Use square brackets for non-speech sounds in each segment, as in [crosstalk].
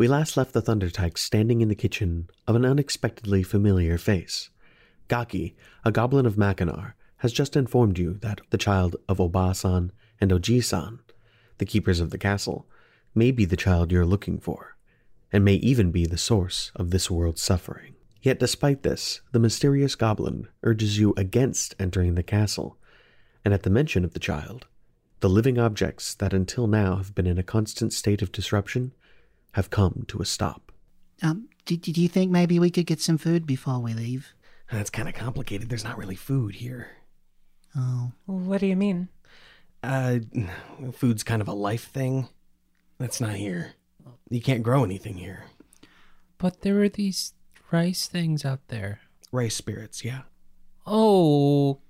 We last left the Thundertike standing in the kitchen of an unexpectedly familiar face. Gaki, a goblin of Mackinac, has just informed you that the child of Obasan and Oji-san, the keepers of the castle, may be the child you're looking for, and may even be the source of this world's suffering. Yet despite this, the mysterious goblin urges you against entering the castle, and at the mention of the child, the living objects that until now have been in a constant state of disruption have come to a stop. Um, do, do you think maybe we could get some food before we leave? That's kind of complicated. There's not really food here. Oh, What do you mean? Uh, food's kind of a life thing. That's not here. You can't grow anything here. But there are these rice things out there. Rice spirits, yeah. Oh,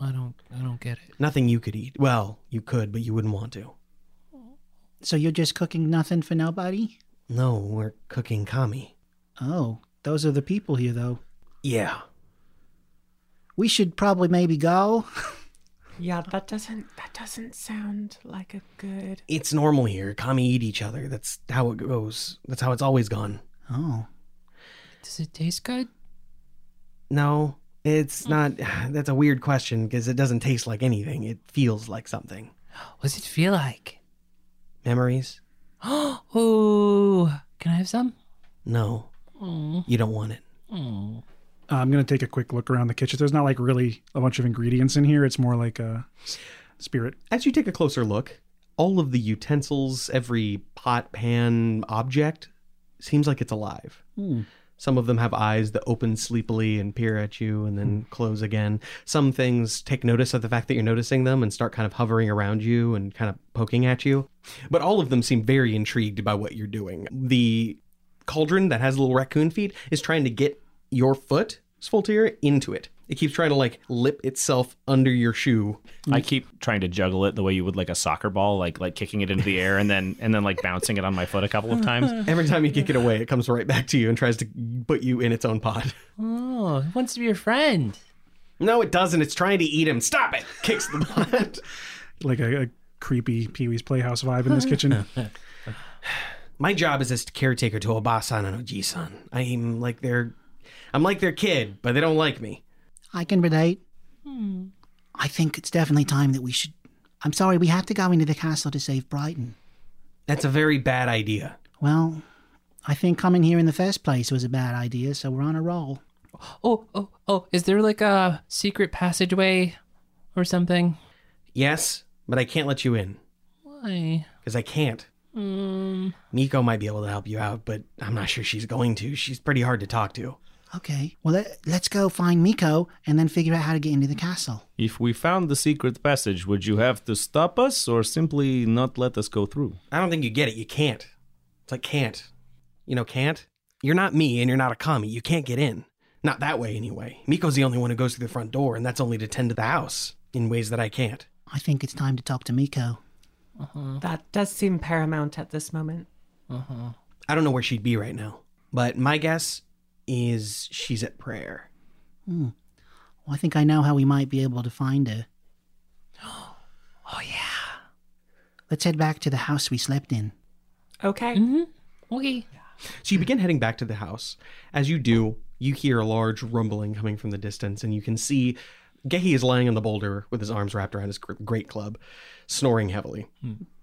I don't, I don't get it. Nothing you could eat. Well, you could, but you wouldn't want to. so you're just cooking nothing for nobody? No, we're cooking kami. Oh, those are the people here, though. Yeah. We should probably maybe go. [laughs] Yeah, that doesn't that doesn't sound like a good. It's normal here. Kami eat each other. That's how it goes. That's how it's always gone. Oh, Does it taste good? No, it's not. [sighs] That's a weird question because it doesn't taste like anything. It feels like something. [gasps] What does it feel like? Memories? [gasps] Oh, can I have some? No. Oh, You don't want it. oh. Uh, I'm gonna take a quick look around the kitchen. There's not like really a bunch of ingredients in here. It's more like a spirit. As you take a closer look, all of the utensils, every pot, pan, object seems like it's alive. Hmm. Some of them have eyes that open sleepily and peer at you and then hmm. close again. Some things take notice of the fact that you're noticing them and start kind of hovering around you and kind of poking at you. But all of them seem very intrigued by what you're doing. The cauldron that has little raccoon feet is trying to get your foot, Svoltaire, into it. It keeps trying to like lip itself under your shoe. I keep trying to juggle it the way you would like a soccer ball, like like kicking it into the air and then and then like bouncing it on my foot a couple of times. [laughs] Every time you kick it away, it comes right back to you and tries to put you in its own pot. Oh, it wants to be your friend. No, it doesn't. It's trying to eat him. Stop it! Kicks the pot. [laughs] Like a, a creepy Pee Wee's Playhouse vibe in this kitchen. [laughs] My job is as caretaker to Obasan and Oji-san. I'm like their, I'm like their kid, but they don't like me. I can relate. I think it's definitely time that we should. I'm sorry, we have to go into the castle to save Brighton. That's a very bad idea. Well, I think coming here in the first place was a bad idea, so we're on a roll. Oh, oh, oh. Is there like a secret passageway or something? Yes, but I can't let you in Why? because I can't. Um, Miko might be able to help you out, but I'm not sure she's going to. She's pretty hard to talk to. Okay, well, let, let's go find Miko and then figure out how to get into the castle. If we found the secret passage, would you have to stop us or simply not let us go through? I don't think you get it. You can't. It's like can't. You know, can't. You're not me and you're not a kami. You can't get in. Not that way, anyway. Miko's the only one who goes through the front door, and that's only to tend to the house in ways that I can't. I think it's time to talk to Miko. Uh-huh. That does seem paramount at this moment. Uh-huh. I don't know where she'd be right now, but my guess is she's at prayer. Hmm. Well, I think I know how we might be able to find her. [gasps] oh yeah. Let's head back to the house we slept in. Okay. Mm-hmm. Okay. So you begin heading back to the house. As you do, you hear a large rumbling coming from the distance, and you can see Gehi is lying on the boulder with his arms wrapped around his great club, snoring heavily.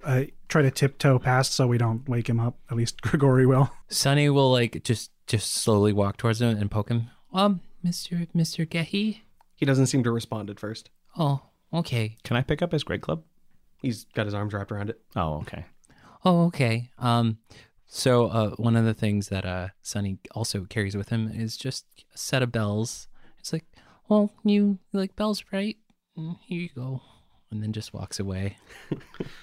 I try to tiptoe past so we don't wake him up. At least [laughs] Grigori will. Sunny will like just just slowly walk towards him and poke him. Um, Mister Mister Gehi. He doesn't seem to respond at first. Oh, okay. Can I pick up his great club? He's got his arms wrapped around it. Oh, okay. Oh, okay. Um, so uh, one of the things that uh Sunny also carries with him is just a set of bells. It's like, well, you like bells, right? Mm, Here you go, and then just walks away. [laughs]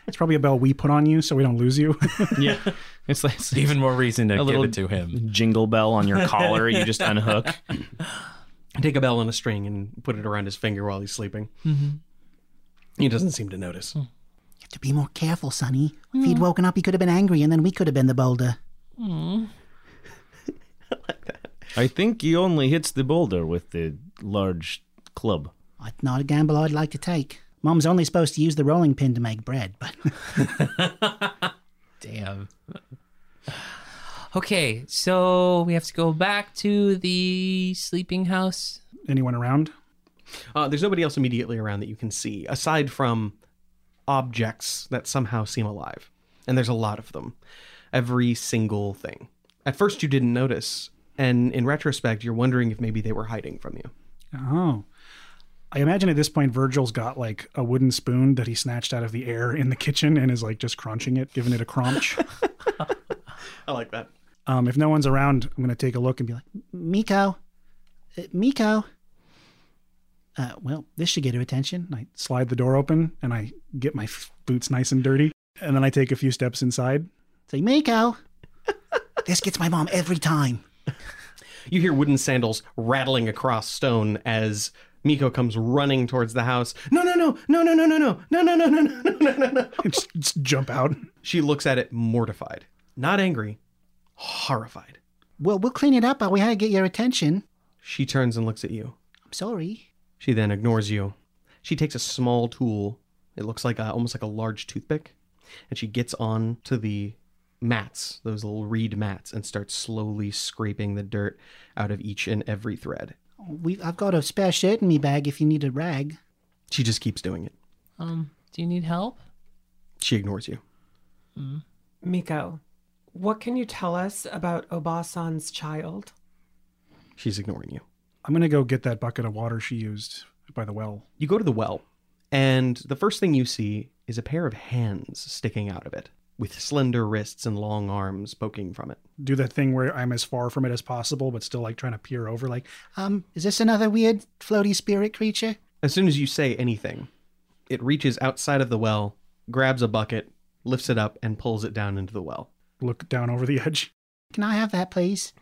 It's probably a bell we put on you so we don't lose you. [laughs] Yeah. It's like it's Even more reason to A give little- it to him. jingle bell on your collar. You just unhook. [laughs] Take a bell on a string and put it around his finger while he's sleeping. Mm-hmm. He doesn't seem to notice. You have to be more careful, Sunny. If he'd woken up, he could have been angry, and then we could have been the boulder. I think he only hits the boulder with the large club. It's not a gamble I'd like to take. Mom's only supposed to use the rolling pin to make bread, but [laughs] Damn. Okay, so we have to go back to the sleeping house. Anyone around? Uh, there's nobody else immediately around that you can see, aside from objects that somehow seem alive. And there's a lot of them. Every single thing. At first, you didn't notice. And in retrospect, you're wondering if maybe they were hiding from you. Oh. I imagine at this point Virgil's got like a wooden spoon that he snatched out of the air in the kitchen and is like just crunching it, giving it a crunch. [laughs] I like that. um, if no one's around, I'm gonna take a look and be like, Miko, uh, Miko. Uh, well, this should get her attention. I slide the door open and I get my f- boots nice and dirty, and then I take a few steps inside. Say, Miko. [laughs] this gets my mom every time. You hear wooden sandals rattling across stone as Miko comes running towards the house. No, no, no, no, no, no, no, no, no, no, no, no, no, no, no, no. just, just jump out. She looks at it mortified, not angry, horrified. Well, we'll clean it up, but we had to get your attention. She turns and looks at you. I'm sorry. She then ignores you. She takes a small tool. It looks like a, almost like a large toothpick, and she gets on to the mats, those little reed mats, and starts slowly scraping the dirt out of each and every thread. We, I've got a spare shirt in me bag if you need a rag. She just keeps doing it. Um, do you need help? She ignores you. Miko, what can you tell us about Obasan's child? She's ignoring you. I'm gonna go get that bucket of water she used by the well. You go to the well, and the first thing you see is a pair of hands sticking out of it, with slender wrists and long arms poking from it. Do that thing where I'm as far from it as possible, but still like trying to peer over. Like, Um, is this another weird floaty spirit creature? As soon as you say anything, it reaches outside of the well, grabs a bucket, lifts it up, and pulls it down into the well. look down over the edge. Can I have that, please?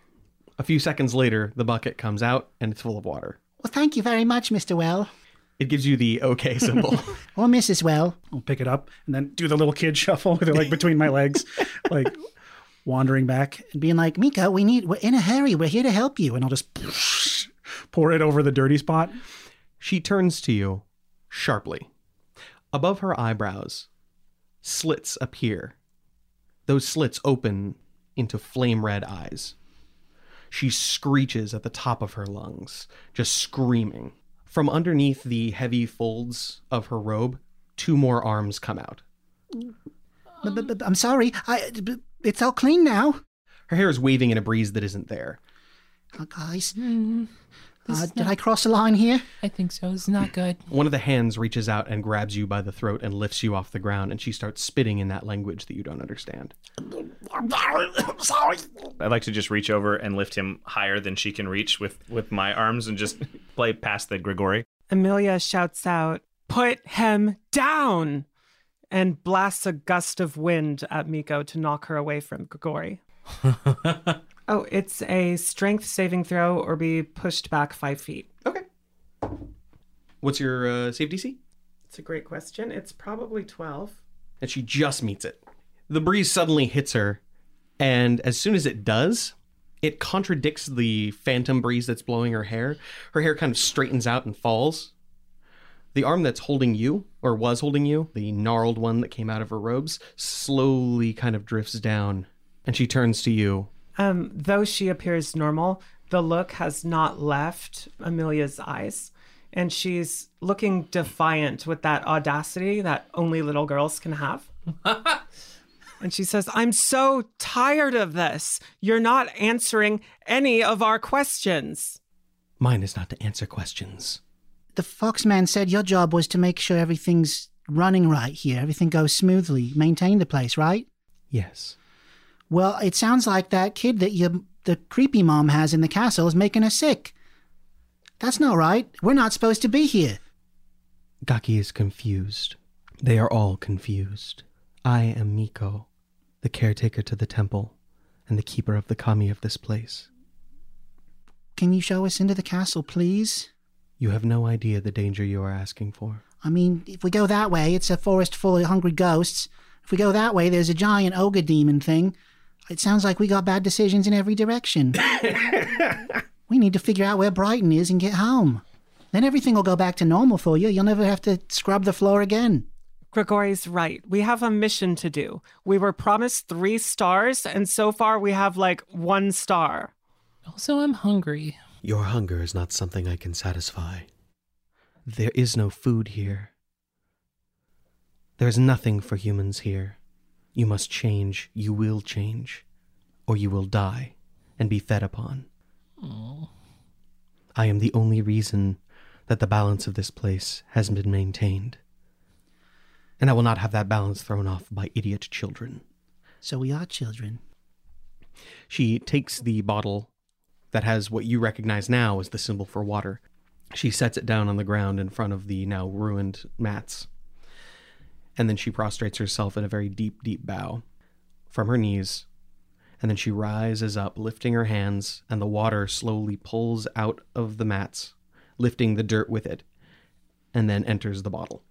A few seconds later, the bucket comes out and it's full of water. Well, thank you very much, Mr. Well. It gives you the okay [laughs] symbol. Or Mrs. Well. I'll pick it up and then do the little kid shuffle with it like between my legs, [laughs] like wandering back. And being like, Miko, we need, we're in a hurry. We're here to help you. And I'll just [laughs] pour it over the dirty spot. she turns to you sharply. Above her eyebrows, slits appear. Those slits open into flame red eyes. She screeches at the top of her lungs, just screaming. From underneath the heavy folds of her robe, two more arms come out. I'm sorry. I, b- it's all clean now. Her hair is waving in a breeze that isn't there. Oh, guys, Mm, this uh, did not- I cross a line here? I think so. It's not good. One of the hands reaches out and grabs you by the throat and lifts you off the ground, and she starts spitting in that language that you don't understand. Sorry. I'd like to just reach over and lift him higher than she can reach with with my arms and just [laughs] play past the Grigori. Amelia shouts out, Put him down! And blasts a gust of wind at Miko to knock her away from Grigori. [laughs] oh, it's a strength saving throw or be pushed back five feet. Okay. What's your uh, save DC? It's a great question. It's probably 12. And she just meets it. The breeze suddenly hits her, and as soon as it does, it contradicts the phantom breeze that's blowing her hair. Her hair kind of straightens out and falls. The arm that's holding you or was holding you, the gnarled one that came out of her robes, slowly kind of drifts down. And she turns to you. Um, though she appears normal, the look has not left Amelia's eyes. And she's looking defiant with that audacity that only little girls can have. [laughs] and she says, I'm so tired of this. You're not answering any of our questions. Mine is not to answer questions. The Foxman said your job was to make sure everything's running right here, everything goes smoothly, maintain the place, right? Yes. Well, it sounds like that kid that you, the creepy mom has in the castle is making her sick. That's not right. We're not supposed to be here. Gaki is confused. They are all confused. I am Miko, the caretaker to the temple and the keeper of the kami of this place. Can you show us into the castle, please? You have no idea the danger you are asking for. I mean, if we go that way, it's a forest full of hungry ghosts. If we go that way, there's a giant ogre demon thing. It sounds like we got bad decisions in every direction. [laughs] we need to figure out where Brighton is and get home. Then everything will go back to normal for you. You'll never have to scrub the floor again. Gregory's right. We have a mission to do. We were promised three stars, and so far we have like one star. Also, I'm hungry. Your hunger is not something I can satisfy. There is no food here. There is nothing for humans here. You must change. You will change. Or you will die and be fed upon. Oh. I am the only reason that the balance of this place has been maintained. And I will not have that balance thrown off by idiot children. So we are children. She takes the bottle that has what you recognize now as the symbol for water. She sets it down on the ground in front of the now ruined mats. And then she prostrates herself in a very deep, deep bow from her knees. And then she rises up, lifting her hands, and the water slowly pulls out of the mats, lifting the dirt with it, and then enters the bottle.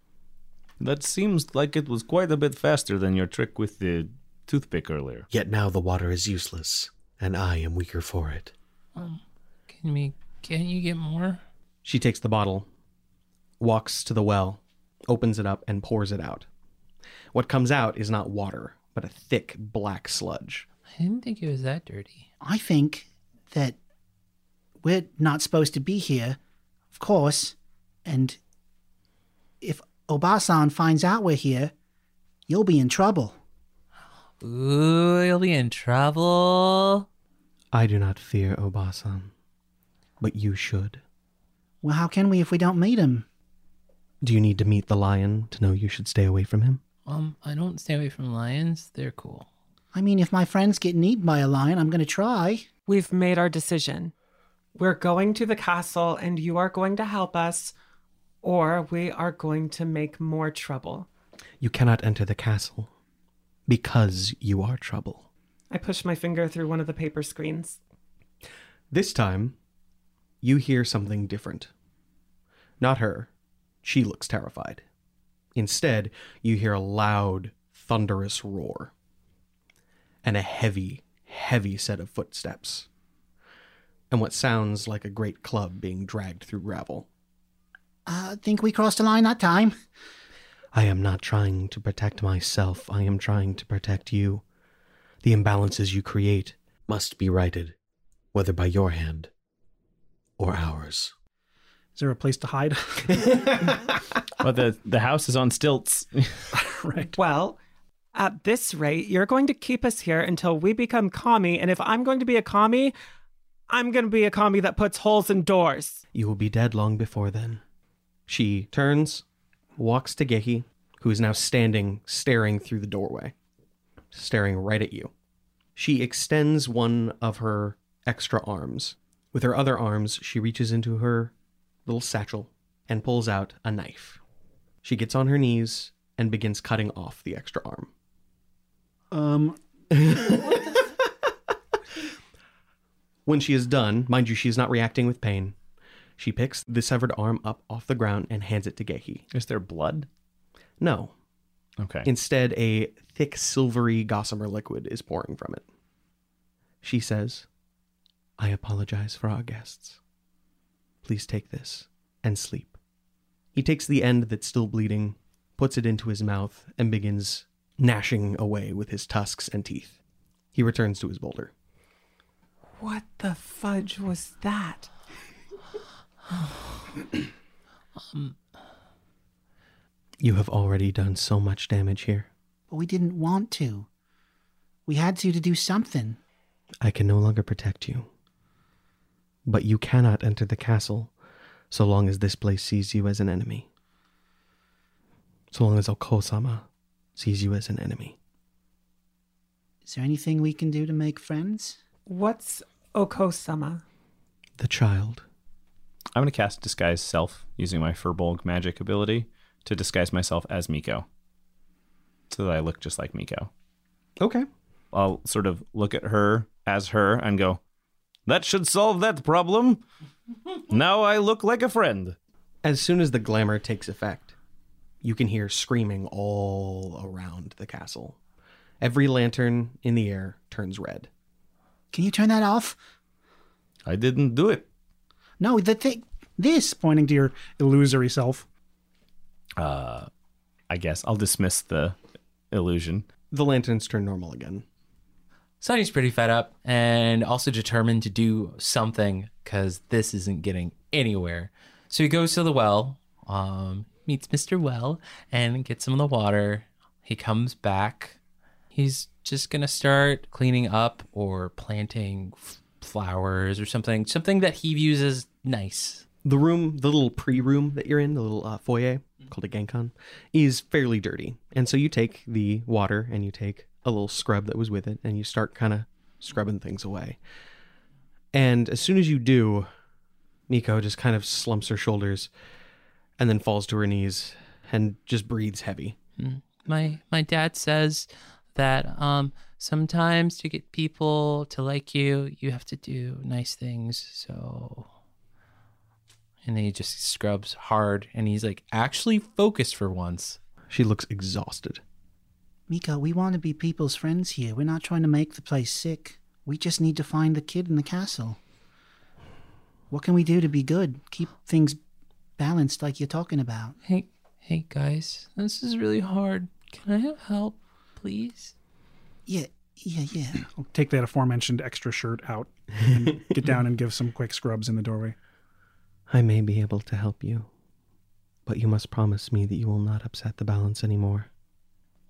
That seems like it was quite a bit faster than your trick with the toothpick earlier. Yet now the water is useless, and I am weaker for it. Um, can me? Can you get more? She takes the bottle, walks to the well, opens it up, and pours it out. What comes out is not water, but a thick black sludge. I didn't think it was that dirty. I think that we're not supposed to be here, of course, and if Obasan finds out we're here, you'll be in trouble. Ooh, you'll be in trouble. I do not fear Obasan, but you should. Well, how can we if we don't meet him? Do you need to meet the lion to know you should stay away from him? Um, I don't stay away from lions. They're cool. I mean, if my friends get eaten by a lion, I'm going to try. We've made our decision. We're going to the castle, and you are going to help us, or we are going to make more trouble. You cannot enter the castle because you are trouble. I push my finger through one of the paper screens. This time, you hear something different. Not her. She looks terrified. Instead, you hear a loud, thunderous roar and a heavy, heavy set of footsteps, and what sounds like a great club being dragged through gravel. I think we crossed the line that time. I am not trying to protect myself, I am trying to protect you. The imbalances you create must be righted, whether by your hand or ours. Is there a place to hide? [laughs] [laughs] But the the house is on stilts. [laughs] right. Well, at this rate, you're going to keep us here until we become kami, and if I'm going to be a kami, I'm going to be a kami that puts holes in doors. You will be dead long before then. She turns, walks to Gehi, who is now standing, staring through the doorway, staring right at you. She extends one of her extra arms. With her other arms, she reaches into her little satchel and pulls out a knife. She gets on her knees and begins cutting off the extra arm. Um, [laughs] When she is done, mind you, she is not reacting with pain. She picks the severed arm up off the ground and hands it to Gehi. Is there blood? No. Okay. Instead, a thick, silvery gossamer liquid is pouring from it. She says, I apologize for our guests. Please take this and sleep. He takes the end that's still bleeding puts it into his mouth, and begins gnashing away with his tusks and teeth. He returns to his boulder. What the fudge was that? You have already done so much damage here. But we didn't want to. We had to to do something. I can no longer protect you. But you cannot enter the castle so long as this place sees you as an enemy. So long as Okosama sees you as an enemy. Is there anything we can do to make friends? What's Okosama? The child. I'm gonna cast disguise self using my Furbolg magic ability to disguise myself as Miko, so that I look just like Miko. Okay. I'll sort of look at her as her and go, "That should solve that problem." now I look like a friend. As soon as the glamour takes effect, you can hear screaming all around the castle. Every lantern in the air turns red. Can you turn that off? I didn't do it. No, the thing. This. Pointing to your illusory self. Uh, I guess I'll dismiss the illusion. The lanterns turn normal again. Sunny's pretty fed up and also determined to do something because this isn't getting anywhere. So he goes to the well, um, meets Mr. Well, and gets some of the water. He comes back. He's just going to start cleaning up or planting f- flowers or something, something that he views as nice. The room, the little pre-room that you're in, the little uh, foyer called a genkan, is fairly dirty. And so you take the water and you take a little scrub that was with it and you start kind of scrubbing things away. And as soon as you do, Miko just kind of slumps her shoulders and then falls to her knees and just breathes heavy. my my dad says that um sometimes to get people to like you you have to do nice things so and then he just scrubs hard and he's like actually focused for once She looks exhausted. Miko, we want to be people's friends here. We're not trying to make the place sick. We just need to find the kid in the castle. What can we do to be good? Keep things balanced like you're talking about. hey hey guys this is really hard can i have help please Yeah, yeah, yeah. I'll take that aforementioned extra shirt out and [laughs] get down and give some quick scrubs in the doorway. I may be able to help you, but you must promise me that you will not upset the balance anymore.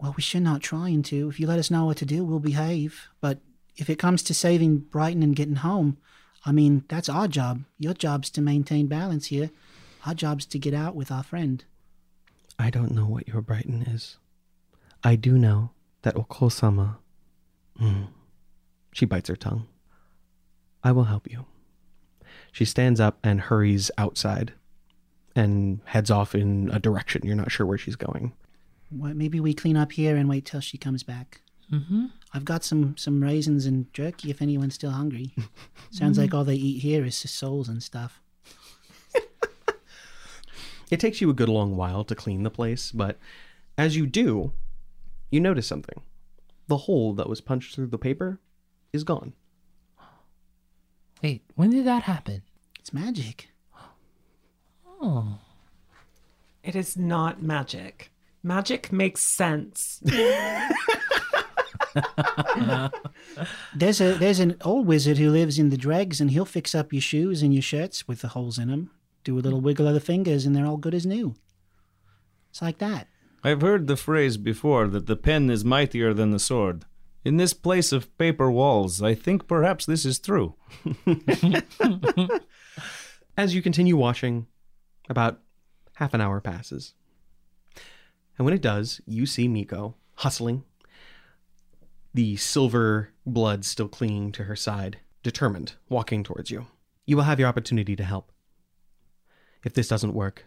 Well, we should not trying to. If you let us know what to do, we'll behave. But if it comes to saving Brighton and getting home, I mean, that's our job. Your job's to maintain balance here. Our job's to get out with our friend. I don't know what your Brighton is. I do know that Okosama. Mm, she bites her tongue. I will help you. She stands up and hurries outside and heads off in a direction. You're not sure where she's going. Well, maybe we clean up here and wait till she comes back. mm-hmm I've got some some raisins and jerky if anyone's still hungry. Sounds like all they eat here is souls and stuff. It takes you a good long while to clean the place, but as you do, you notice something. The hole that was punched through the paper is gone. wait when did that happen It's magic. oh It is not magic. Magic makes sense. [laughs] There's a there's an old wizard who lives in the dregs, and he'll fix up your shoes and your shirts with the holes in them. Do a little wiggle of the fingers, and they're all good as new. It's like that. I've heard the phrase before that the pen is mightier than the sword. In this place of paper walls, I think perhaps this is true. [laughs] As you continue washing, about half an hour passes. And when it does, you see Miko hustling, the silver blood still clinging to her side, determined, walking towards you. You will have your opportunity to help. If this doesn't work,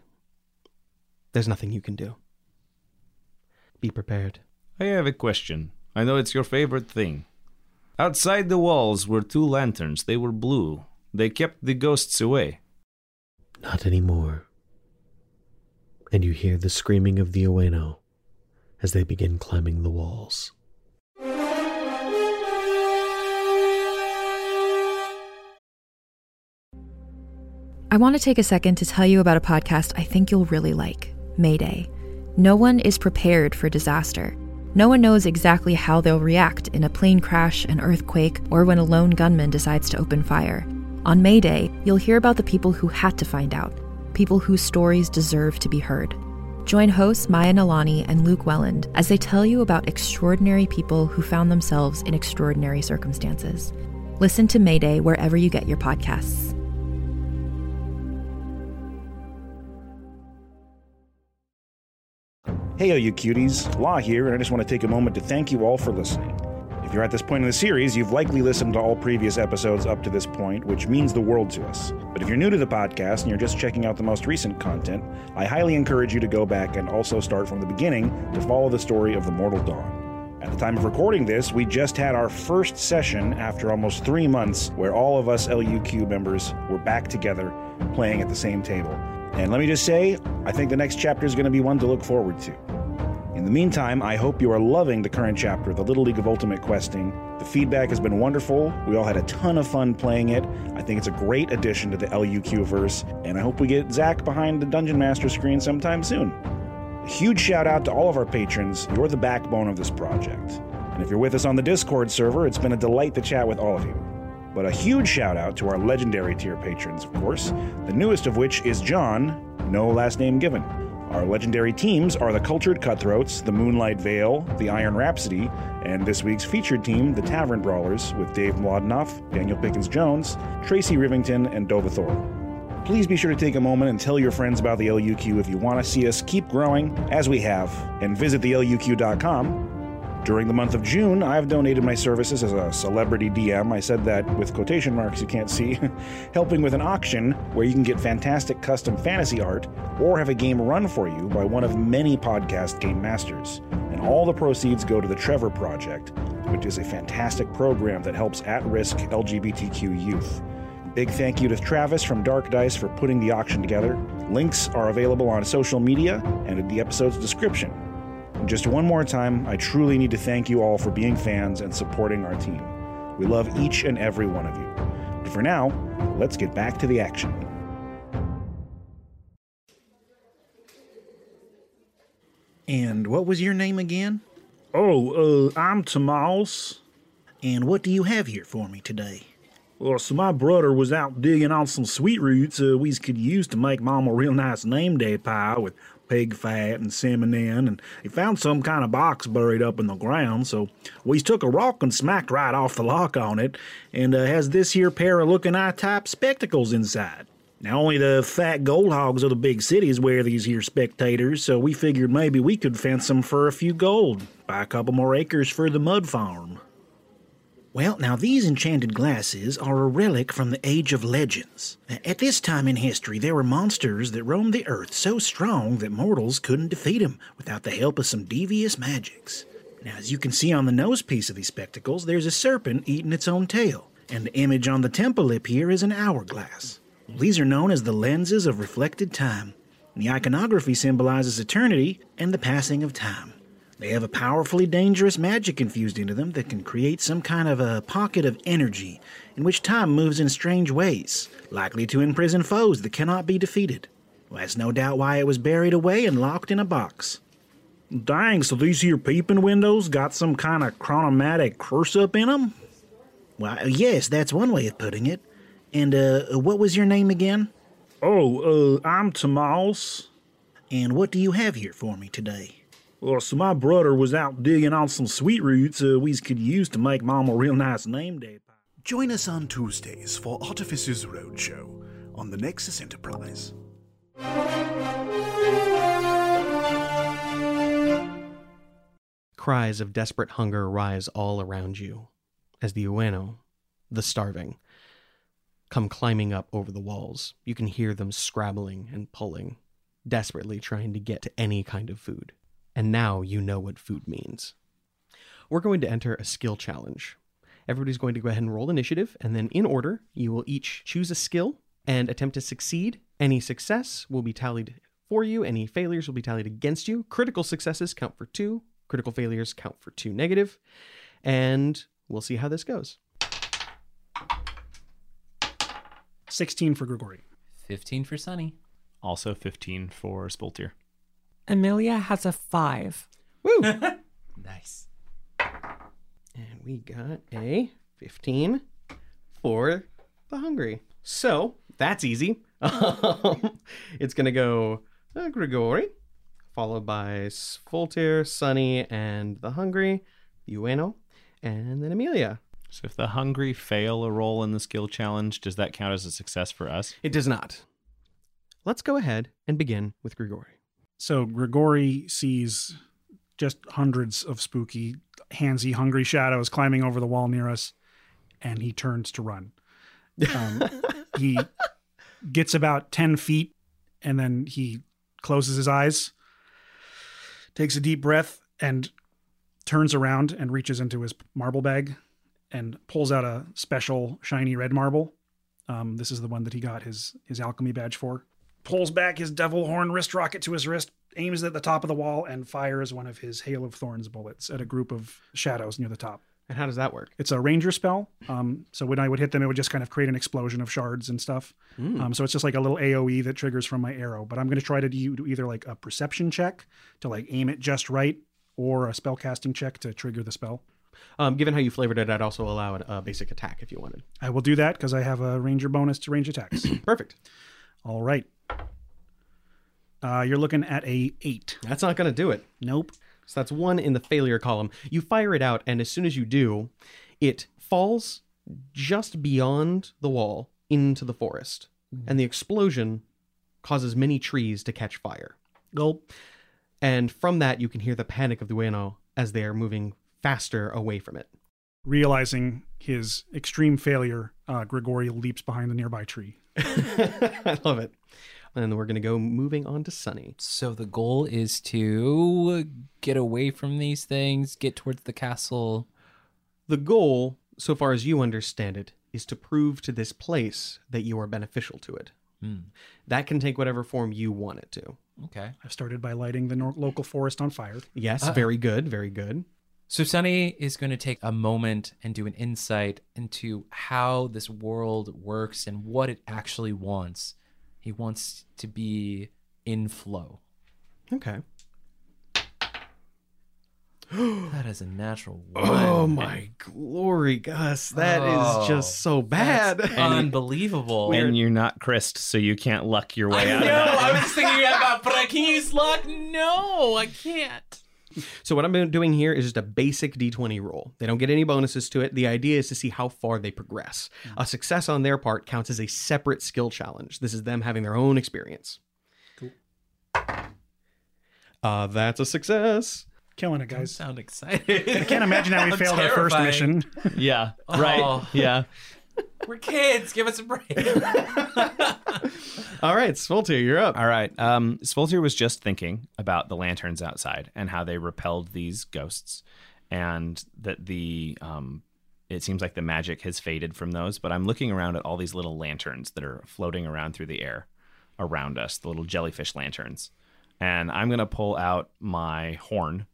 there's nothing you can do. Be prepared. I have a question. I know it's your favorite thing. Outside the walls were two lanterns. They were blue. They kept the ghosts away. Not anymore. And you hear the screaming of the Ueno as they begin climbing the walls. I want to take a second to tell you about a podcast I think you'll really like Mayday. No one is prepared for disaster. No one knows exactly how they'll react in a plane crash, an earthquake, or when a lone gunman decides to open fire. On Mayday, you'll hear about the people who had to find out, people whose stories deserve to be heard. Join hosts Maya Nalani and Luke Welland as they tell you about extraordinary people who found themselves in extraordinary circumstances. Listen to Mayday wherever you get your podcasts. Hey, all you cuties, Law here, and I just want to take a moment to thank you all for listening. You're at this point in the series, you've likely listened to all previous episodes up to this point, which means the world to us. But if you're new to the podcast and you're just checking out the most recent content, I highly encourage you to go back and also start from the beginning to follow the story of the Mortal Dawn. At the time of recording this, we just had our first session after almost three months where all of us LUQ members were back together playing at the same table. And let me just say, I think the next chapter is going to be one to look forward to. In the meantime, I hope you are loving the current chapter, The Little League of Ultimate Questing. The feedback has been wonderful. We all had a ton of fun playing it. I think it's a great addition to the LUQ verse, and I hope we get Zach behind the Dungeon Master screen sometime soon. A huge shout out to all of our patrons. You're the backbone of this project. And if you're with us on the Discord server, it's been a delight to chat with all of you. But a huge shout out to our legendary tier patrons, of course, the newest of which is John, no last name given. Our legendary teams are the Cultured Cutthroats, the Moonlight Veil, the Iron Rhapsody, and this week's featured team, the Tavern Brawlers, with Dave Mlodinoff, Daniel Pickens Jones, Tracy Rivington, and Dova Thor. Please be sure to take a moment and tell your friends about the LUQ if you want to see us keep growing, as we have, and visit theluq.com during the month of June, I've donated my services as a celebrity DM. I said that with quotation marks you can't see, [laughs] helping with an auction where you can get fantastic custom fantasy art or have a game run for you by one of many podcast game masters. And all the proceeds go to the Trevor Project, which is a fantastic program that helps at risk LGBTQ youth. Big thank you to Travis from Dark Dice for putting the auction together. Links are available on social media and in the episode's description. And just one more time, I truly need to thank you all for being fans and supporting our team. We love each and every one of you. But for now, let's get back to the action. And what was your name again? Oh, uh, I'm Tomas. And what do you have here for me today? Well, so my brother was out digging on some sweet roots uh, we could use to make Mom a real nice name day pie with pig fat and cinnamon in, and he found some kind of box buried up in the ground, so we took a rock and smacked right off the lock on it, and uh, has this here pair of looking eye type spectacles inside. Now, only the fat gold hogs of the big cities wear these here spectators, so we figured maybe we could fence them for a few gold, buy a couple more acres for the mud farm. Well, now these enchanted glasses are a relic from the Age of Legends. At this time in history, there were monsters that roamed the earth so strong that mortals couldn't defeat them without the help of some devious magics. Now, as you can see on the nose piece of these spectacles, there's a serpent eating its own tail, and the image on the temple lip here is an hourglass. These are known as the lenses of reflected time. The iconography symbolizes eternity and the passing of time. They have a powerfully dangerous magic infused into them that can create some kind of a pocket of energy in which time moves in strange ways, likely to imprison foes that cannot be defeated. Well, that's no doubt why it was buried away and locked in a box. Dang, so these here peeping windows got some kind of chronomatic curse up in them? Well, yes, that's one way of putting it. And, uh, what was your name again? Oh, uh, I'm Tomas. And what do you have here for me today? Well, so my brother was out digging on some sweet roots uh, we could use to make Mom a real nice name day. Join us on Tuesdays for Artificers Roadshow on the Nexus Enterprise. Cries of desperate hunger rise all around you as the Ueno, the starving, come climbing up over the walls. You can hear them scrabbling and pulling, desperately trying to get to any kind of food. And now you know what food means. We're going to enter a skill challenge. Everybody's going to go ahead and roll initiative, and then in order, you will each choose a skill and attempt to succeed. Any success will be tallied for you, any failures will be tallied against you. Critical successes count for two, critical failures count for two negative, and we'll see how this goes. 16 for Grigori. 15 for Sunny. Also 15 for Svoltir. Amelia has a five. Woo! [laughs] Nice. And we got a 15 for the hungry. So that's easy. [laughs] Um, it's going to go uh, Grigori, followed by Svoltir, Sunny, and the hungry, Ueno, and then Amelia. So if the hungry fail a roll in the skill challenge, does that count as a success for us? It does not. Let's go ahead and begin with Grigori. So Grigori sees just hundreds of spooky, handsy, hungry shadows climbing over the wall near us, and he turns to run. Um, [laughs] he gets about 10 feet, and then he closes his eyes, takes a deep breath, and turns around and reaches into his marble bag and pulls out a special shiny red marble. Um, this is the one that he got his his alchemy badge for. Pulls back his devil horn wrist rocket to his wrist, aims at the top of the wall, and fires one of his hail of thorns bullets at a group of shadows near the top. And how does that work? It's a ranger spell. Um, so when I would hit them, it would just kind of create an explosion of shards and stuff. Mm. Um, so it's just like a little AOE that triggers from my arrow. But I'm going to try to do do either like a perception check to like aim it just right, or a spell casting check to trigger the spell. Um, given how you flavored it, I'd also allow a basic attack if you wanted. I will do that because I have a ranger bonus to range attacks. [clears throat] Perfect. All right. Uh, you're looking at a eight. That's not going to do it. Nope. So that's one in the failure column. You fire it out, and as soon as you do, it falls just beyond the wall into the forest. And the explosion causes many trees to catch fire. Gulp. And from that, you can hear the panic of the Ueno as they are moving faster away from it. Realizing his extreme failure, uh, Grigori leaps behind the nearby tree. [laughs] I love it. And then we're going to go moving on to Sunny. So the goal is to get away from these things, get towards the castle. The goal, so far as you understand it, is to prove to this place that you are beneficial to it. Hmm. That can take whatever form you want it to. Okay. I've started by lighting the nor- local forest on fire. Yes, Uh-oh. very good, very good. So Sunny is going to take a moment and do an insight into how this world works and what it actually wants. He wants to be in flow. Okay. [gasps] That is a natural [gasps] oh one. Oh my glory, Gus. That is Oh, just so bad. That's unbelievable. And you're not Christ, so you can't luck your way I out know. of that. I was thinking about, but I can use luck. No, I can't. So what I'm doing here is just a basic d20 roll. They don't get any bonuses to it. The idea is to see how far they progress. A success on their part counts as a separate skill challenge. This is them having their own experience. Cool. Uh, that's a success. Killing it, I guys. sound excited. I can't imagine how we [laughs] I'm failed our first mission. [laughs] Yeah, right. Oh. Yeah. We're kids. Give us a break. [laughs] All right, Svoltir, you're up. All right. Um, Svoltir was just thinking about the lanterns outside and how they repelled these ghosts, and that the um, it seems like the magic has faded from those. But I'm looking around at all these little lanterns that are floating around through the air around us, the little jellyfish lanterns, and I'm gonna pull out my horn.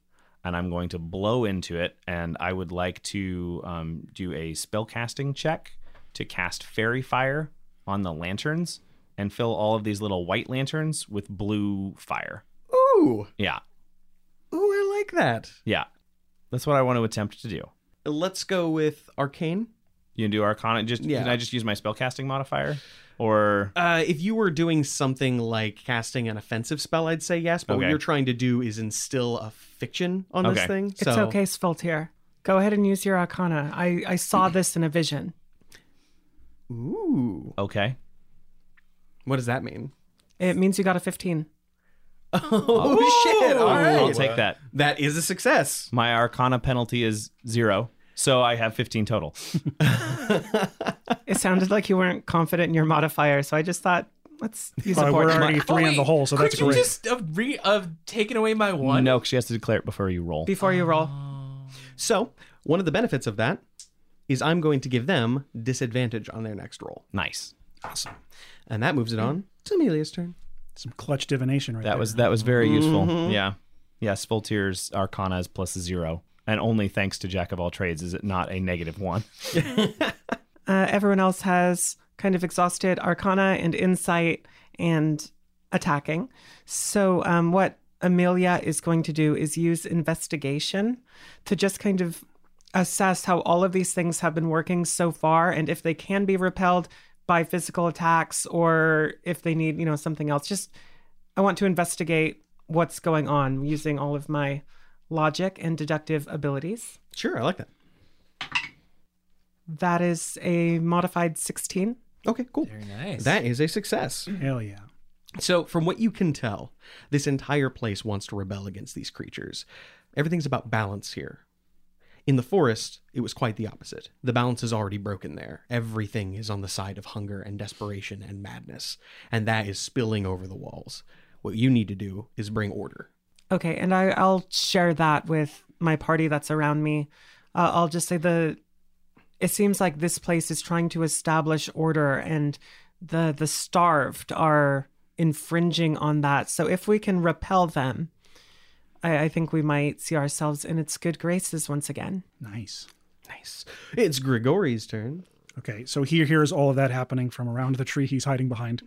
And I'm going to blow into it, and I would like to um, do a spell casting check to cast fairy fire on the lanterns and fill all of these little white lanterns with blue fire. Ooh, Yeah. ooh, I like that. Yeah. That's what I want to attempt to do. Let's go with arcane. You can do Arcana. Just Yeah. can I just use my spellcasting modifier, or Uh, if you were doing something like casting an offensive spell, I'd say yes. But what you're trying to do is instill a fiction on this Okay. thing. It's so okay, Svoltir. Go ahead and use your Arcana. I, I saw [clears throat] this in a vision. Ooh, okay? what does that mean? It means you got a 15. Oh, [laughs] oh shit! All right, I'll take that. That is a success. My Arcana penalty is zero, so I have 15 total. It sounded like you weren't confident in your modifier, so I just thought, let's use Uh, a we're already three in the hole, so that's Could you great. just have, re- have taken away my one? No, 'cause she has to declare it before you roll. before you roll. So one of the benefits of that is I'm going to give them disadvantage on their next roll, Nice. Awesome. and that moves it on to Amelia's turn. Some clutch divination right That there. was that was very useful. Mm-hmm. Yeah. Yeah. Svoltir's Arcana is plus zero, and only thanks to Jack of all trades is it not a negative one. [laughs] Uh, everyone else has kind of exhausted Arcana and Insight and attacking. So, um, what Amelia is going to do is use investigation to just kind of assess how all of these things have been working so far and if they can be repelled by physical attacks or if they need, you know, something else. Just I want to investigate what's going on using all of my logic and deductive abilities. Sure, I like that. That is a modified 16. Okay, cool. Very nice. That is a success. Hell yeah. So, from what you can tell, this entire place wants to rebel against these creatures. Everything's about balance here. In the forest, it was quite the opposite. The balance is already broken there. Everything is on the side of hunger and desperation and madness, and that is spilling over the walls. What you need to do is bring order. Okay, and I, I'll share that with my party that's around me. Uh, I'll just say the. It seems like this place is trying to establish order, and the the starved are infringing on that. So if we can repel them, I, I think we might see ourselves in its good graces once again. Nice. Nice. It's Grigori's turn. Okay, so he hears all of that happening from around the tree he's hiding behind.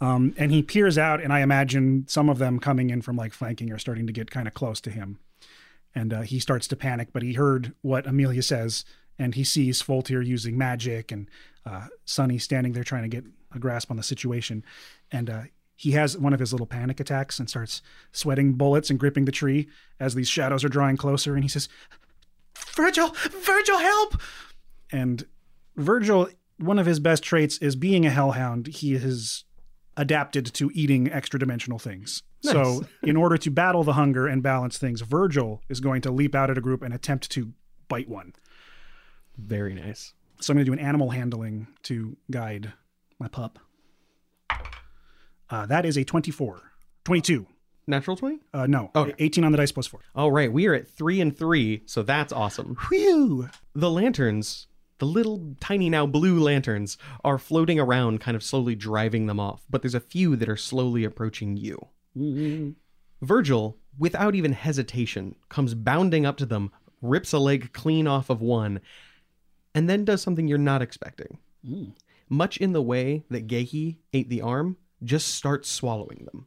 Um, and he peers out, and I imagine some of them coming in from like flanking are starting to get kind of close to him. And uh, he starts to panic, but he heard what Amelia says, and he sees Svoltir using magic and uh, Sunny standing there trying to get a grasp on the situation. And uh, he has one of his little panic attacks and starts sweating bullets and gripping the tree as these shadows are drawing closer. And he says, Virgil, Virgil, help! And Virgil, one of his best traits is being a hellhound. He has adapted to eating extra dimensional things. So, [laughs] in order to battle the hunger and balance things, Virgil is going to leap out at a group and attempt to bite one. Very nice. So, I'm going to do an animal handling to guide my pup. Uh, that is a 24. 22. Natural 20? Uh, no, Okay. 18 on the dice plus 4. All right, we are at three and three, so that's awesome. Whew! The lanterns, the little tiny now blue lanterns, are floating around, kind of slowly driving them off, but there's a few that are slowly approaching you. Virgil, without even hesitation, comes bounding up to them, rips a leg clean off of one, and then does something you're not expecting. Much in the way that Gaki ate the arm, just start swallowing them.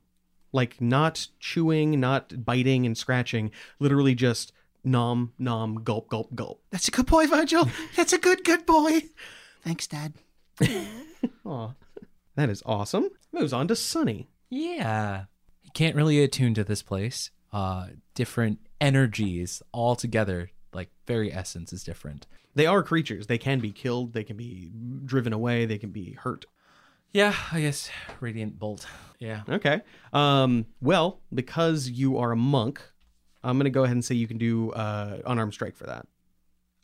Like not chewing, not biting and scratching, literally just nom, nom, gulp, gulp, gulp. That's a good boy, Virgil. That's a good, good boy. Thanks, Dad. [laughs] Aw, that is awesome. Moves on to Sunny. Yeah. You can't really attune to this place. Uh different energies all together, like very essence is different. They are creatures. They can be killed. They can be driven away. They can be hurt. Yeah, I guess radiant bolt. Yeah. Okay. Um, well, because you are a monk, I'm gonna go ahead and say you can do uh, unarmed strike for that.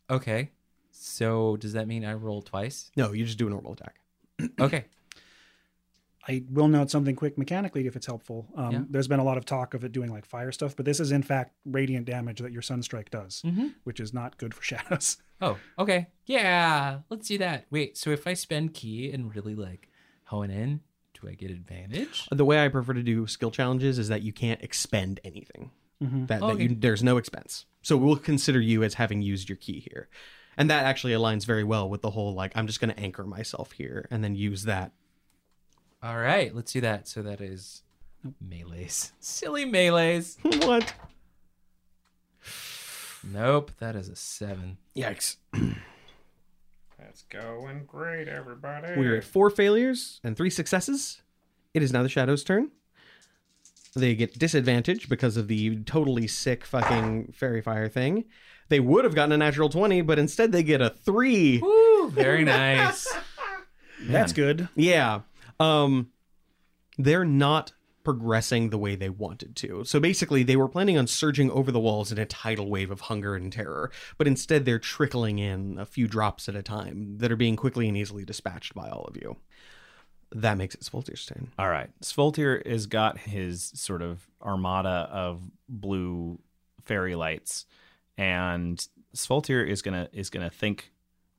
Okay. So does that mean I roll twice? No, you just do a normal attack. [clears throat] Okay. I will note something quick mechanically if it's helpful. Um, Yeah. There's been a lot of talk of it doing like fire stuff, but this is in fact radiant damage that your sunstrike does, Mhm. which is not good for [laughs] shadows. Oh, okay. Yeah, let's do that. Wait, so if I spend ki and really like hone in, do I get advantage? The way I prefer to do skill challenges is that you can't expend anything. Mm-hmm. That, oh, that Okay. you, there's no expense. So we'll consider you as having used your ki here. And that actually aligns very well with the whole like I'm just going to anchor myself here and then use that. All right, let's do that. So that is melees. Silly melees. [laughs] what? Nope, that is a seven. Yikes. [clears throat] That's going great, everybody. We're at four failures and three successes. It is now the Shadow's turn. They get disadvantage because of the totally sick fucking fairy fire thing. They would have gotten a natural 20, but instead they get a three. Woo, very [laughs] nice. That's good. Yeah. Um they're not progressing the way they wanted to. So basically they were planning on surging over the walls in a tidal wave of hunger and terror, but instead they're trickling in a few drops at a time that are being quickly and easily dispatched by all of you. That makes it Svoltir's turn. All right. Svoltir has got his sort of armada of blue fairy lights, and Svoltir is gonna is gonna think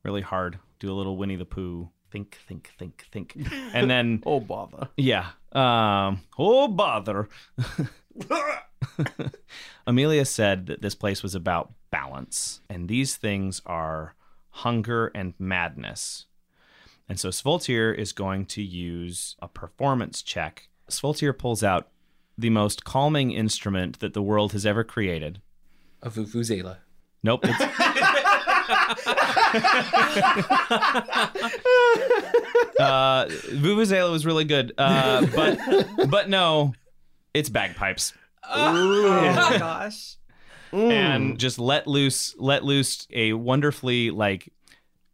really hard, do a little Winnie the Pooh, think, think, think, think, [laughs] and then [laughs] Oh bother. yeah, um, oh bother. [laughs] Amelia said that this place was about balance, and these things are hunger and madness. And so Svoltir is going to use a performance check. Svoltir pulls out the most calming instrument that the world has ever created. A vuvuzela. Nope. It's, uh, Vuvuzela was really good, uh, but but no, it's bagpipes. Oh my gosh. and just let loose let loose a wonderfully like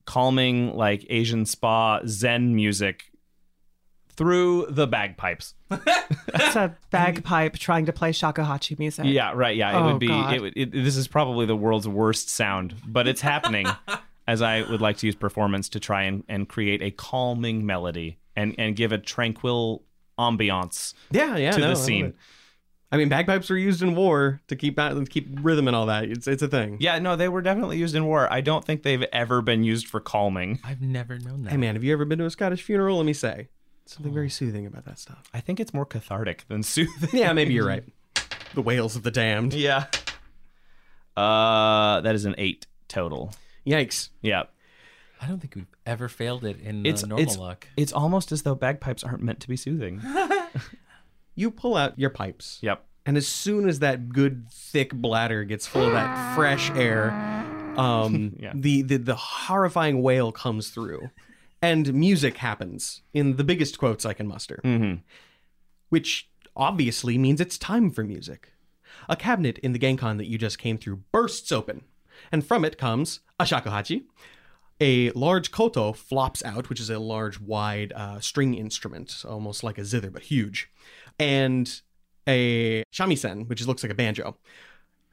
calming like asian spa zen music through the bagpipes [laughs] That's a [laughs] bagpipe trying to play shakuhachi music. yeah right yeah it Oh, would be God. it, would- it, this is probably the world's worst sound but it's happening [laughs] as i would like to use performance to try and, and create a calming melody and and give a tranquil ambiance Yeah, yeah. to no, I the love scene it. I mean, bagpipes were used in war to keep to keep rhythm and all that. It's it's a thing. yeah no they were definitely used in war i don't think they've ever been used for calming I've never known that. Hey man, have you ever been to a Scottish funeral? Let me say, something very soothing about that stuff. i think it's more cathartic than [laughs] soothing Yeah, maybe you're right. The wails of the damned. Yeah. Uh, that is an eight total. Yikes. Yeah. I don't think we've ever failed it in the It's normal it's luck. it's almost as though bagpipes aren't meant to be soothing. [laughs] You pull out your pipes. Yep. And as soon as that good thick bladder gets full of that fresh air, um, [laughs] Yeah. the, the the horrifying wail comes through, and music happens in the biggest quotes I can muster, Mm-hmm. which obviously means it's time for music. A cabinet in the Genkan that you just came through bursts open, and from it comes a shakuhachi. A large koto flops out, which is a large, wide uh, string instrument, almost like a zither, but huge, and a shamisen, which looks like a banjo.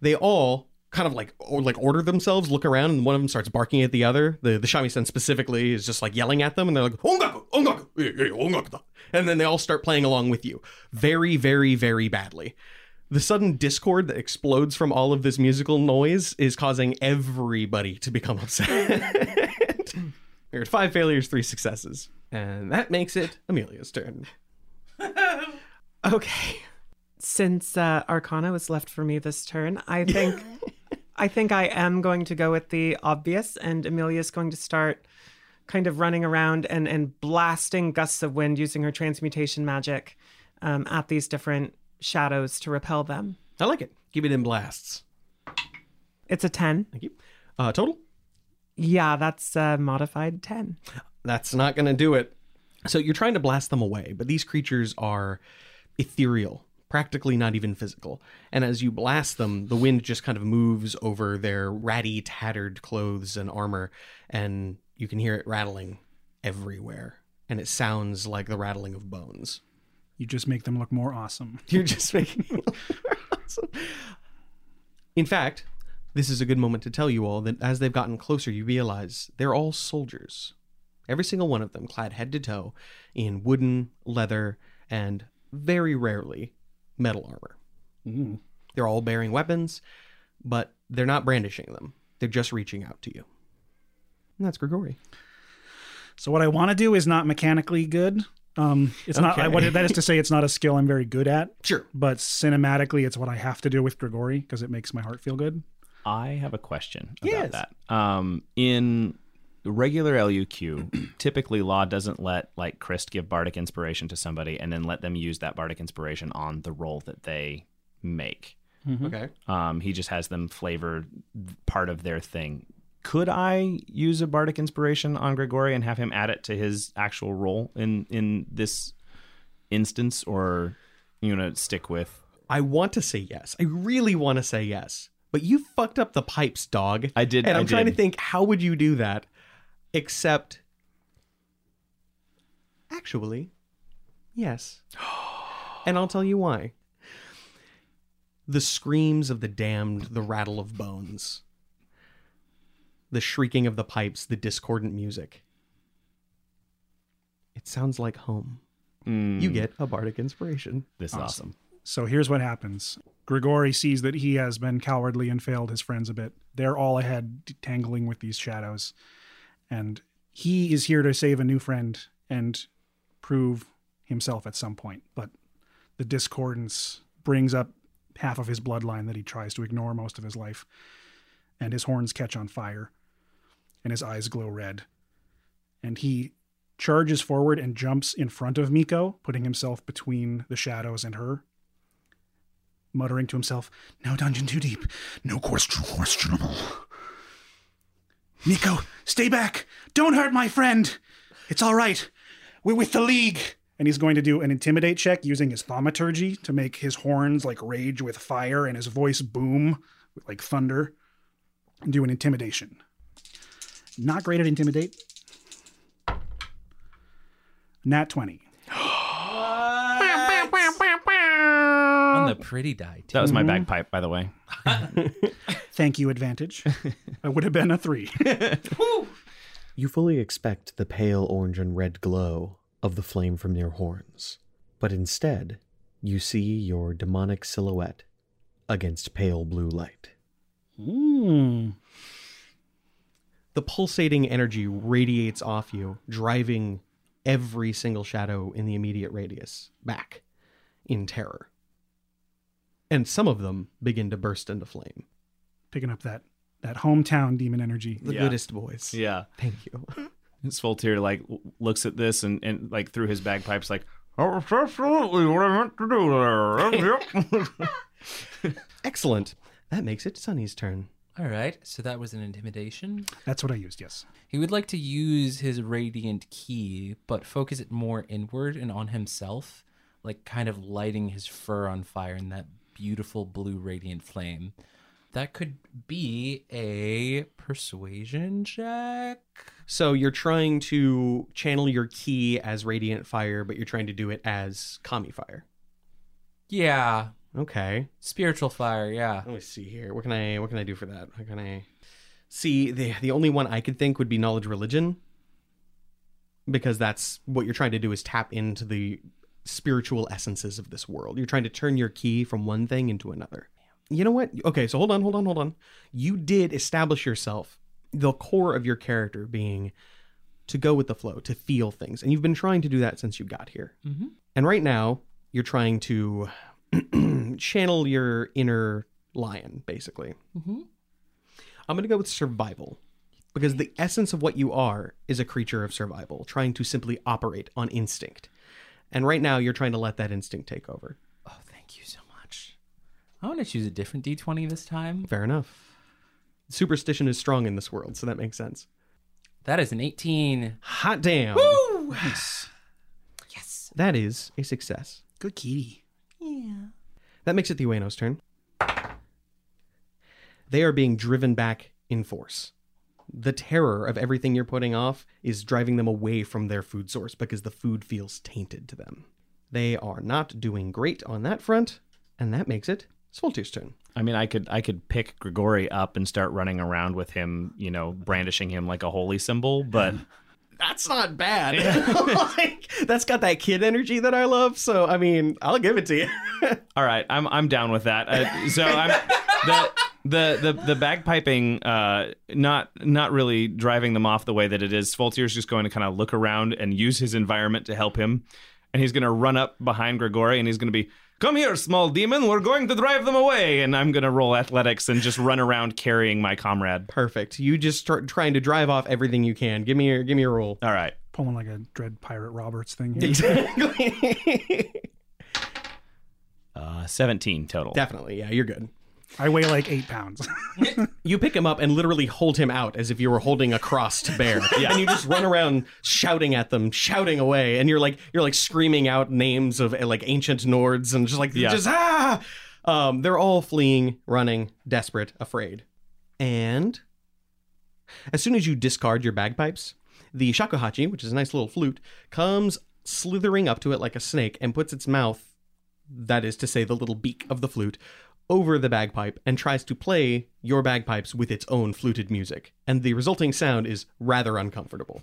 They all kind of like or like order themselves, look around, and one of them starts barking at the other. The the shamisen specifically is just like yelling at them, and they're like ongaku, ongaku, ongaku da." and then they all start playing along with you, very, very, very badly. The sudden discord that explodes from all of this musical noise is causing everybody to become [laughs] upset. We're at five failures, three successes. And that makes it Amelia's turn. [laughs] Okay. Since uh, Arcana was left for me this turn, I think [laughs] I think I am going to go with the obvious, and Amelia's going to start kind of running around and and blasting gusts of wind using her transmutation magic um, at these different shadows to repel them. I like it. Keep it in blasts. It's a ten. Thank you. Uh, total? Yeah, that's uh, modified ten. That's not going to do it. So you're trying to blast them away, but these creatures are ethereal, practically not even physical. And as you blast them, the wind just kind of moves over their ratty, tattered clothes and armor, and you can hear it rattling everywhere. And it sounds like the rattling of bones. You just make them look more awesome. [laughs] You're just making them look awesome. In fact, this is a good moment to tell you all that as they've gotten closer, you realize they're all soldiers. Every single one of them clad head to toe in wooden, leather, and very rarely metal armor. They're all bearing weapons, but they're not brandishing them. They're just reaching out to you. And that's Grigori. So what I want to do is not mechanically good. Um, it's not. I, what, that is to say, it's not a skill I'm very good at. Sure. But cinematically, it's what I have to do with Grigori because it makes my heart feel good. I have a question Yes. about that. Um, in regular LUQ, [clears throat] typically Law doesn't let like Christ give bardic inspiration to somebody and then let them use that bardic inspiration on the roll that they make. Okay. Um, he just has them flavor part of their thing. Could I use a bardic inspiration on Grigori and have him add it to his actual roll in in this instance, or you know stick with? I want to say yes. I really want to say yes. But you fucked up the pipes, dog. I did- And I I'm trying to think how would you do that? Except actually, yes. [gasps] and I'll tell you why. The screams of the damned, the rattle of bones, the shrieking of the pipes, the discordant music. It sounds like home. You mm. get a bardic inspiration. This is awesome. So here's what happens. Grigori sees that he has been cowardly and failed his friends a bit. They're all ahead, tangling with these shadows. And he is here to save a new friend and prove himself at some point. But the discordance brings up half of his bloodline that he tries to ignore most of his life. And his horns catch on fire, and his eyes glow red. And he charges forward and jumps in front of Miko, putting himself between the shadows and her muttering to himself, No dungeon too deep. No question questionable. Nico, stay back. Don't hurt my friend. It's all right. We're with the League. And he's going to do an intimidate check using his thaumaturgy to make his horns like rage with fire and his voice boom like thunder. And do an intimidation. Not great at intimidate. Nat 20. On the pretty die. Too. That was my bagpipe, by the way. [laughs] Thank you, advantage. [laughs] I would have been a three. [laughs] You fully expect the pale orange and red glow of the flame from your horns, but instead, you see your demonic silhouette against pale blue light. Hmm. The pulsating energy radiates off you, driving every single shadow in the immediate radius back in terror. And some of them begin to burst into flame. Picking up that that hometown demon energy. The Yeah. goodest boys. Yeah. Thank you. [laughs] Svoltir like looks at this and, and like through his bagpipes like, oh, that's absolutely what I meant to do there. [laughs] [laughs] Excellent. That makes it Sunny's turn. All right, so that was an intimidation. That's what I used, yes. He would like to use his radiant ki, but focus it more inward and on himself, like kind of lighting his fur on fire in that beautiful blue radiant flame. That could be a persuasion check. So you're trying to channel your ki as radiant fire, but you're trying to do it as kami fire. Yeah, Okay. spiritual fire. Yeah. Let me see here. What can I what can I do for that? How can I see? The the only one I could think would be knowledge religion. Because that's what you're trying to do is tap into the spiritual essences of this world. You're trying to turn your ki from one thing into another. You know what? Okay, so hold on, hold on, hold on. You did establish yourself, the core of your character being to go with the flow, to feel things. And you've been trying to do that since you got here. Mm-hmm. And right now, you're trying to [clears throat] channel your inner lion, basically. Mm-hmm. I'm going to go with survival because the essence of what you are is a creature of survival, trying to simply operate on instinct. And right now, you're trying to let that instinct take over. Oh, thank you so much. I want to choose a different d20 this time. Fair enough. Superstition is strong in this world, so that makes sense. That is an 18. Hot damn. Nice. Yes. That is a success. Good kitty. Yeah. That makes it the Ueno's turn. They are being driven back in force. The terror of everything you're putting off is driving them away from their food source because the food feels tainted to them. They are not doing great on that front, and that makes it Svoltir's turn. I mean, I could I could pick Grigori up and start running around with him, you know, brandishing him like a holy symbol, but [laughs] That's not bad. [laughs] like, that's got that kid energy that I love. So, I mean, I'll give it to you. [laughs] all right, I'm I'm down with that. Uh, so I'm the the the the bagpiping uh not not really driving them off the way that it is. Svoltir's just going to kind of look around and use his environment to help him. And he's going to run up behind Grigori and he's going to be Come here, small demon. We're going to drive them away. And I'm going to roll athletics and just run around carrying my comrade. Perfect. You just start trying to drive off everything you can. Give me your give me your roll. All right. Pulling like a Dread Pirate Roberts thing. Here. Exactly. [laughs] Uh, 17 total. Definitely. Yeah, you're good. I weigh like eight pounds. [laughs] You pick him up and literally hold him out as if you were holding a crossed bear. [laughs] yeah. And you just run around shouting at them, shouting away, and you're like you're like screaming out names of uh, like ancient Nords and just like Yeah. just ah. Um, they're all fleeing, running, desperate, afraid. And as soon as you discard your bagpipes, the shakuhachi, which is a nice little flute, comes slithering up to it like a snake and puts its mouth, that is to say, the little beak of the flute, over the bagpipe and tries to play your bagpipes with its own fluted music. And the resulting sound is rather uncomfortable.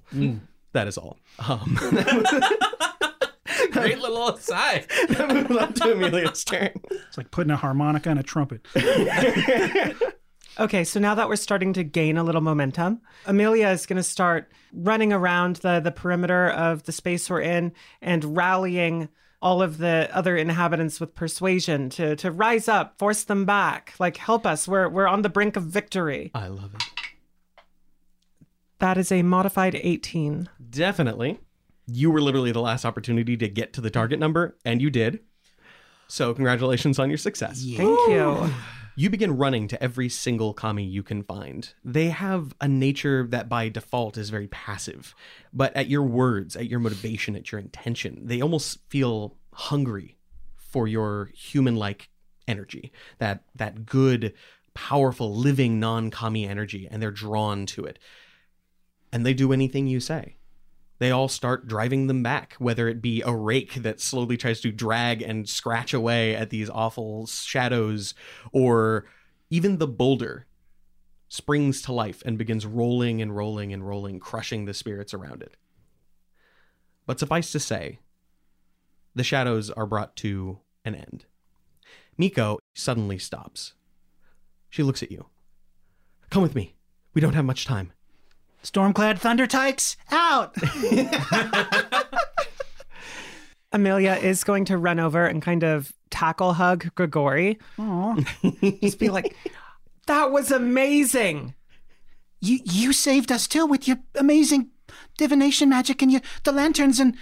That is all. Um, [laughs] Great little aside. [laughs] moving on to Amelia's turn. It's like putting a harmonica and a trumpet. [laughs] Okay, so now that we're starting to gain a little momentum, Amelia is going to start running around the, the perimeter of the space we're in and rallying all of the other inhabitants with persuasion to, to rise up, force them back, like help us. We're, we're on the brink of victory. I love it. That is a modified 18. Definitely. You were literally the last opportunity to get to the target number, and you did. So, congratulations on your success. Thank you. You begin running to every single kami you can find. They have a nature that by default is very passive, but at your words, at your motivation, at your intention, they almost feel hungry for your human-like energy. That that good, powerful, living non-kami energy and they're drawn to it. And they do anything you say they all start driving them back, whether it be a rake that slowly tries to drag and scratch away at these awful shadows, or even the boulder springs to life and begins rolling and rolling and rolling, crushing the spirits around it. But suffice to say, the shadows are brought to an end. Miko suddenly stops. She looks at you. Come with me. We don't have much time. Stormclad Thundertikes, out! [laughs] Amelia is going to run over and kind of tackle hug Grigori. Aw. [laughs] Just be like, that was amazing. You you saved us too with your amazing divination magic and your the lanterns and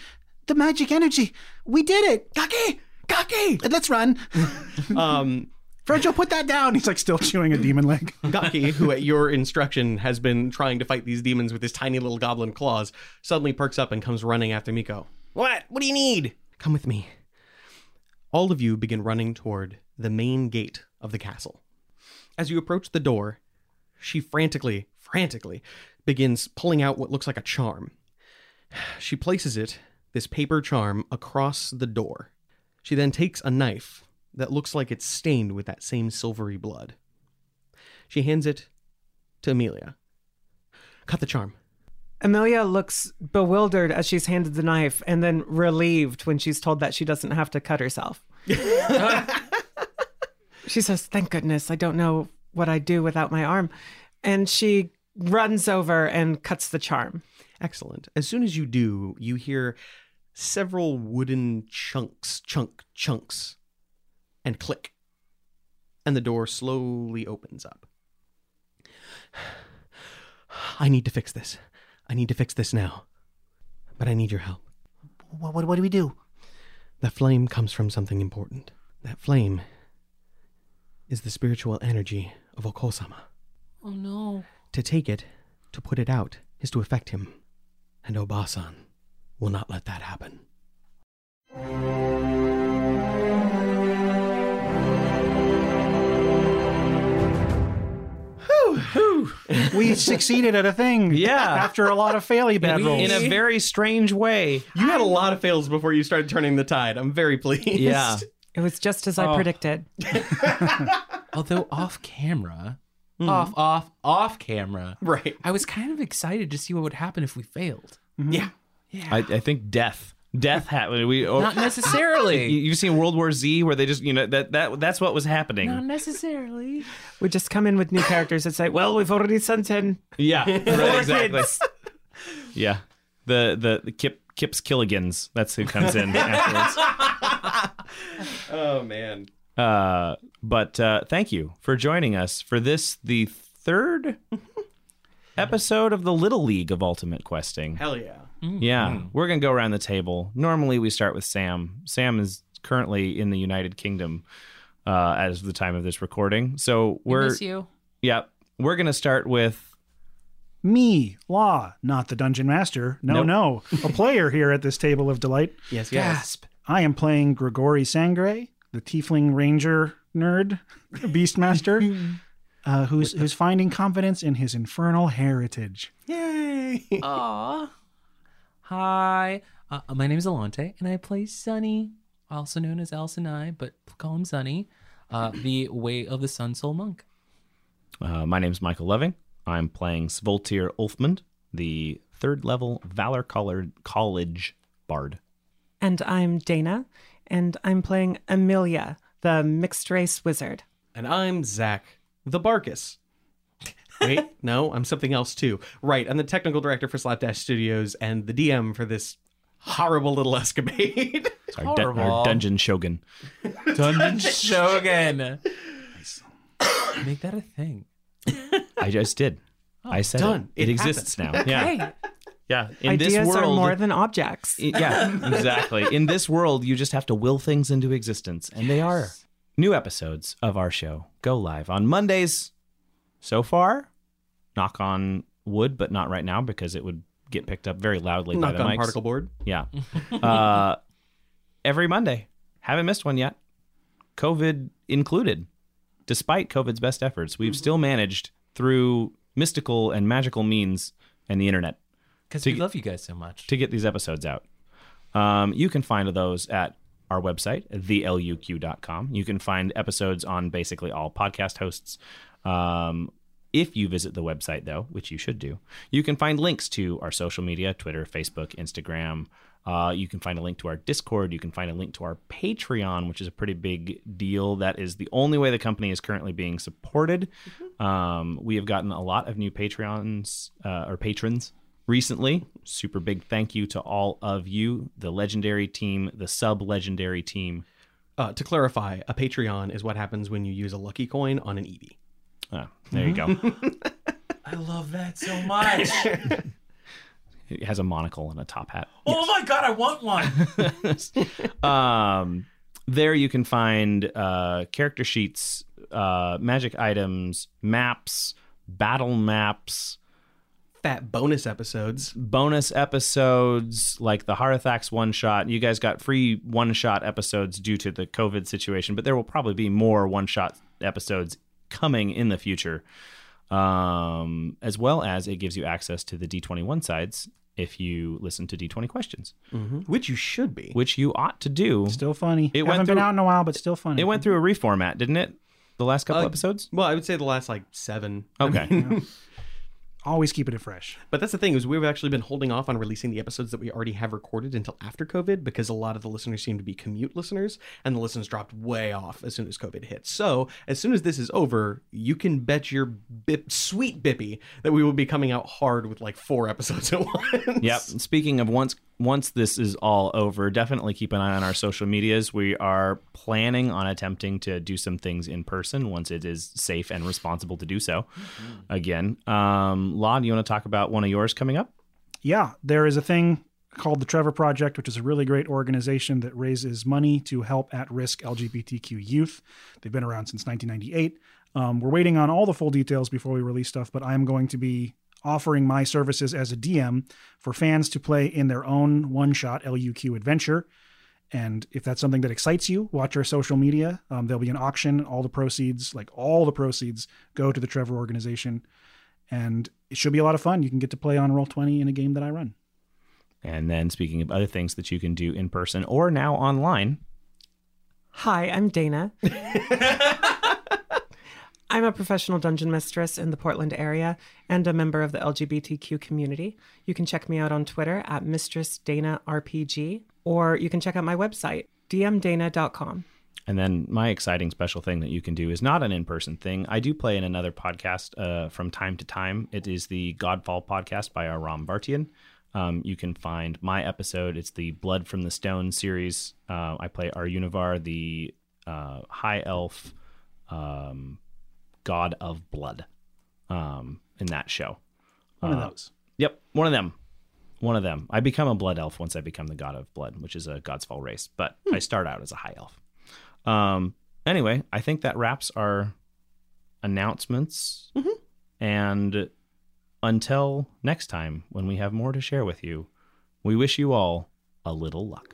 the magic energy. We did it. Gaki! Gaki! Let's run. [laughs] Um, Virgil, put that down. He's like still chewing a demon leg. [laughs] Gaki, who at your instruction has been trying to fight these demons with his tiny little goblin claws, suddenly perks up and comes running after Miko. What? What do you need? Come with me. All of you begin running toward the main gate of the castle. As you approach the door, she frantically, frantically begins pulling out what looks like a charm. She places it, this paper charm, across the door. She then takes a knife that looks like it's stained with that same silvery blood. She hands it to Amelia. Cut the charm. Amelia looks bewildered as she's handed the knife and then relieved when she's told that she doesn't have to cut herself. [laughs] she says, Thank goodness, I don't know what I'd do without my arm. And she runs over and cuts the charm. Excellent. As soon as you do, you hear several wooden chunks, chunk, chunks, and click. And the door slowly opens up. [sighs] I need to fix this. I need to fix this now. But I need your help. What, what, what do we do? That flame comes from something important. That flame is the spiritual energy of Okosama. Oh no. To take it, to put it out, is to affect him. And Obasan will not let that happen. We succeeded at a thing. Yeah. After a lot of fairly bad rolls. in a very strange way. You had a lot of fails before you started turning the tide. I'm very pleased. Yeah. It was just as I Oh. predicted. [laughs] Although off camera, hmm. off, off, off camera, Right. I was kind of excited to see what would happen if we failed. Mm-hmm. Yeah. Yeah. I, I think death. Death happened. We oh, Not necessarily. You- You've seen World War Z, where they just you know that that that's what was happening. Not necessarily. We just come in with new characters and say, well, we've already sent in Yeah, [laughs] right, exactly. [laughs] Yeah, the the, the Kip Kip's Killigans. That's who comes in [laughs] afterwards. Oh, man. Uh, but uh, thank you for joining us for this the third episode of the Little League of Ultimate Questing. Hell yeah. Yeah, we're gonna go around the table. Normally, we start with Sam. Sam is currently in the United Kingdom uh, as of the time of this recording. So We we're miss you. yeah, we're gonna start with Me, Law, not the dungeon master. No, Nope. no. A player here at this table of delight. Yes, yes. Gasp. I am playing Grigori Sangre, the tiefling ranger nerd, [laughs] beastmaster, [laughs] uh, who's who's finding confidence in his infernal heritage. Yay. Aw. Hi. Uh, my name is Alante, and I play Sunny, also known as Alison I, but call him Sunny, uh, [clears throat] the Way of the Sun Soul Monk. uh, my is Michael Loving. I'm playing Svoltir Ulfmund, the third level Valor Collard College Bard. And I'm Dana, and I'm playing Amelia, the mixed race wizard. And I'm Zach, the Barkus. Wait, no, I'm something else too. Right, I'm the technical director for Slapdash Studios and the DM for this horrible little [laughs] escapade. Our, dun- our dungeon shogun. Dungeon [laughs] Shogun. [coughs] Make that a thing. I just did. I said done. It, It exists now. Yeah. Yeah, in Ideas this world, are more than objects. I- yeah, [laughs] exactly. In this world, you just have to will things into existence, and they are. New episodes of our show go live on Mondays. So far, knock on wood, but not right now because it would get picked up very loudly by the on mics. particle board. Yeah. [laughs] uh, every Monday. Haven't missed one yet. COVID included. Despite COVID's best efforts, we've still managed through mystical and magical means and the internet Because we get- love you guys so much. to get these episodes out. Um, you can find those at our website, theluq.com. You can find episodes on basically all podcast hosts. Um, if you visit the website, though, which you should do, you can find links to our social media Twitter, Facebook, Instagram. Uh, you can find a link to our Discord. You can find a link to our Patreon, which is a pretty big deal. That is the only way the company is currently being supported. Um, we have gotten a lot of new Patreons uh, or patrons recently. Super big thank you to all of you, the legendary team, the sub legendary team. Uh, to clarify, a Patreon is what happens when you use a lucky coin on an Eevee. Ah, there you go. [laughs] I love that so much. it has a monocle and a top hat. Oh my god, I want one. [laughs] um, there you can find uh, character sheets, uh, magic items, maps, battle maps, Fat bonus episodes. bonus episodes like the Harathax one shot. You guys got free one shot episodes due to the COVID situation, but there will probably be more one shot episodes coming in the future. Um, as well as it gives you access to the D21 sides if you listen to D20 questions, Which you should be. which you ought to do. Still funny. It It went Haven't been through- out in a while, but still funny. It went through a reformat, didn't it? The last couple Uh, episodes? Well, I would say the last like seven. Okay. [laughs] Always keeping it fresh. But that's the thing is we've actually been holding off on releasing the episodes that we already have recorded until after COVID because a lot of the listeners seem to be commute listeners and the listens dropped way off as soon as COVID hit. So as soon as this is over, you can bet your bip, sweet bippy that we will be coming out hard with like four episodes at [laughs] once. Yep. Speaking of once once this is all over, definitely keep an eye on our social medias. We are planning on attempting to do some things in person once it is safe and responsible to do so. Again, um, Lon, you want to talk about one of yours coming up? Yeah, there is a thing called the Trevor Project, which is a really great organization that raises money to help at risk LGBTQ youth. They've been around since 1998. Um, we're waiting on all the full details before we release stuff, but I'm going to be offering my services as a DM for fans to play in their own one shot LUQ adventure. And if that's something that excites you, watch our social media. Um, there'll be an auction. All the proceeds, like all the proceeds, go to the Trevor organization. And it should be a lot of fun. You can get to play on Roll20 in a game that I run. And then speaking of other things that you can do in person or now online, Hi, I'm Dana. [laughs] I'm a professional dungeon mistress in the Portland area and a member of the LGBTQ community. You can check me out on Twitter at Mistress Dana RPG, or you can check out my website, dmdana.com. And then my exciting special thing that you can do is not an in-person thing. I do play in another podcast uh, from time to time. It is the Godfall podcast by Aram Vartian. Um, you can find my episode. It's the Blood from the Stone series. Uh, I play our Univar, the uh, high elf um, god of blood um, in that show. One of Uh, those. Yep, one of them. One of them. I become a blood elf once I become the god of blood, which is a God's Fall race, but I start out as a high elf. Um, anyway, I think that wraps our announcements. And until next time, when we have more to share with you, we wish you all a little luck.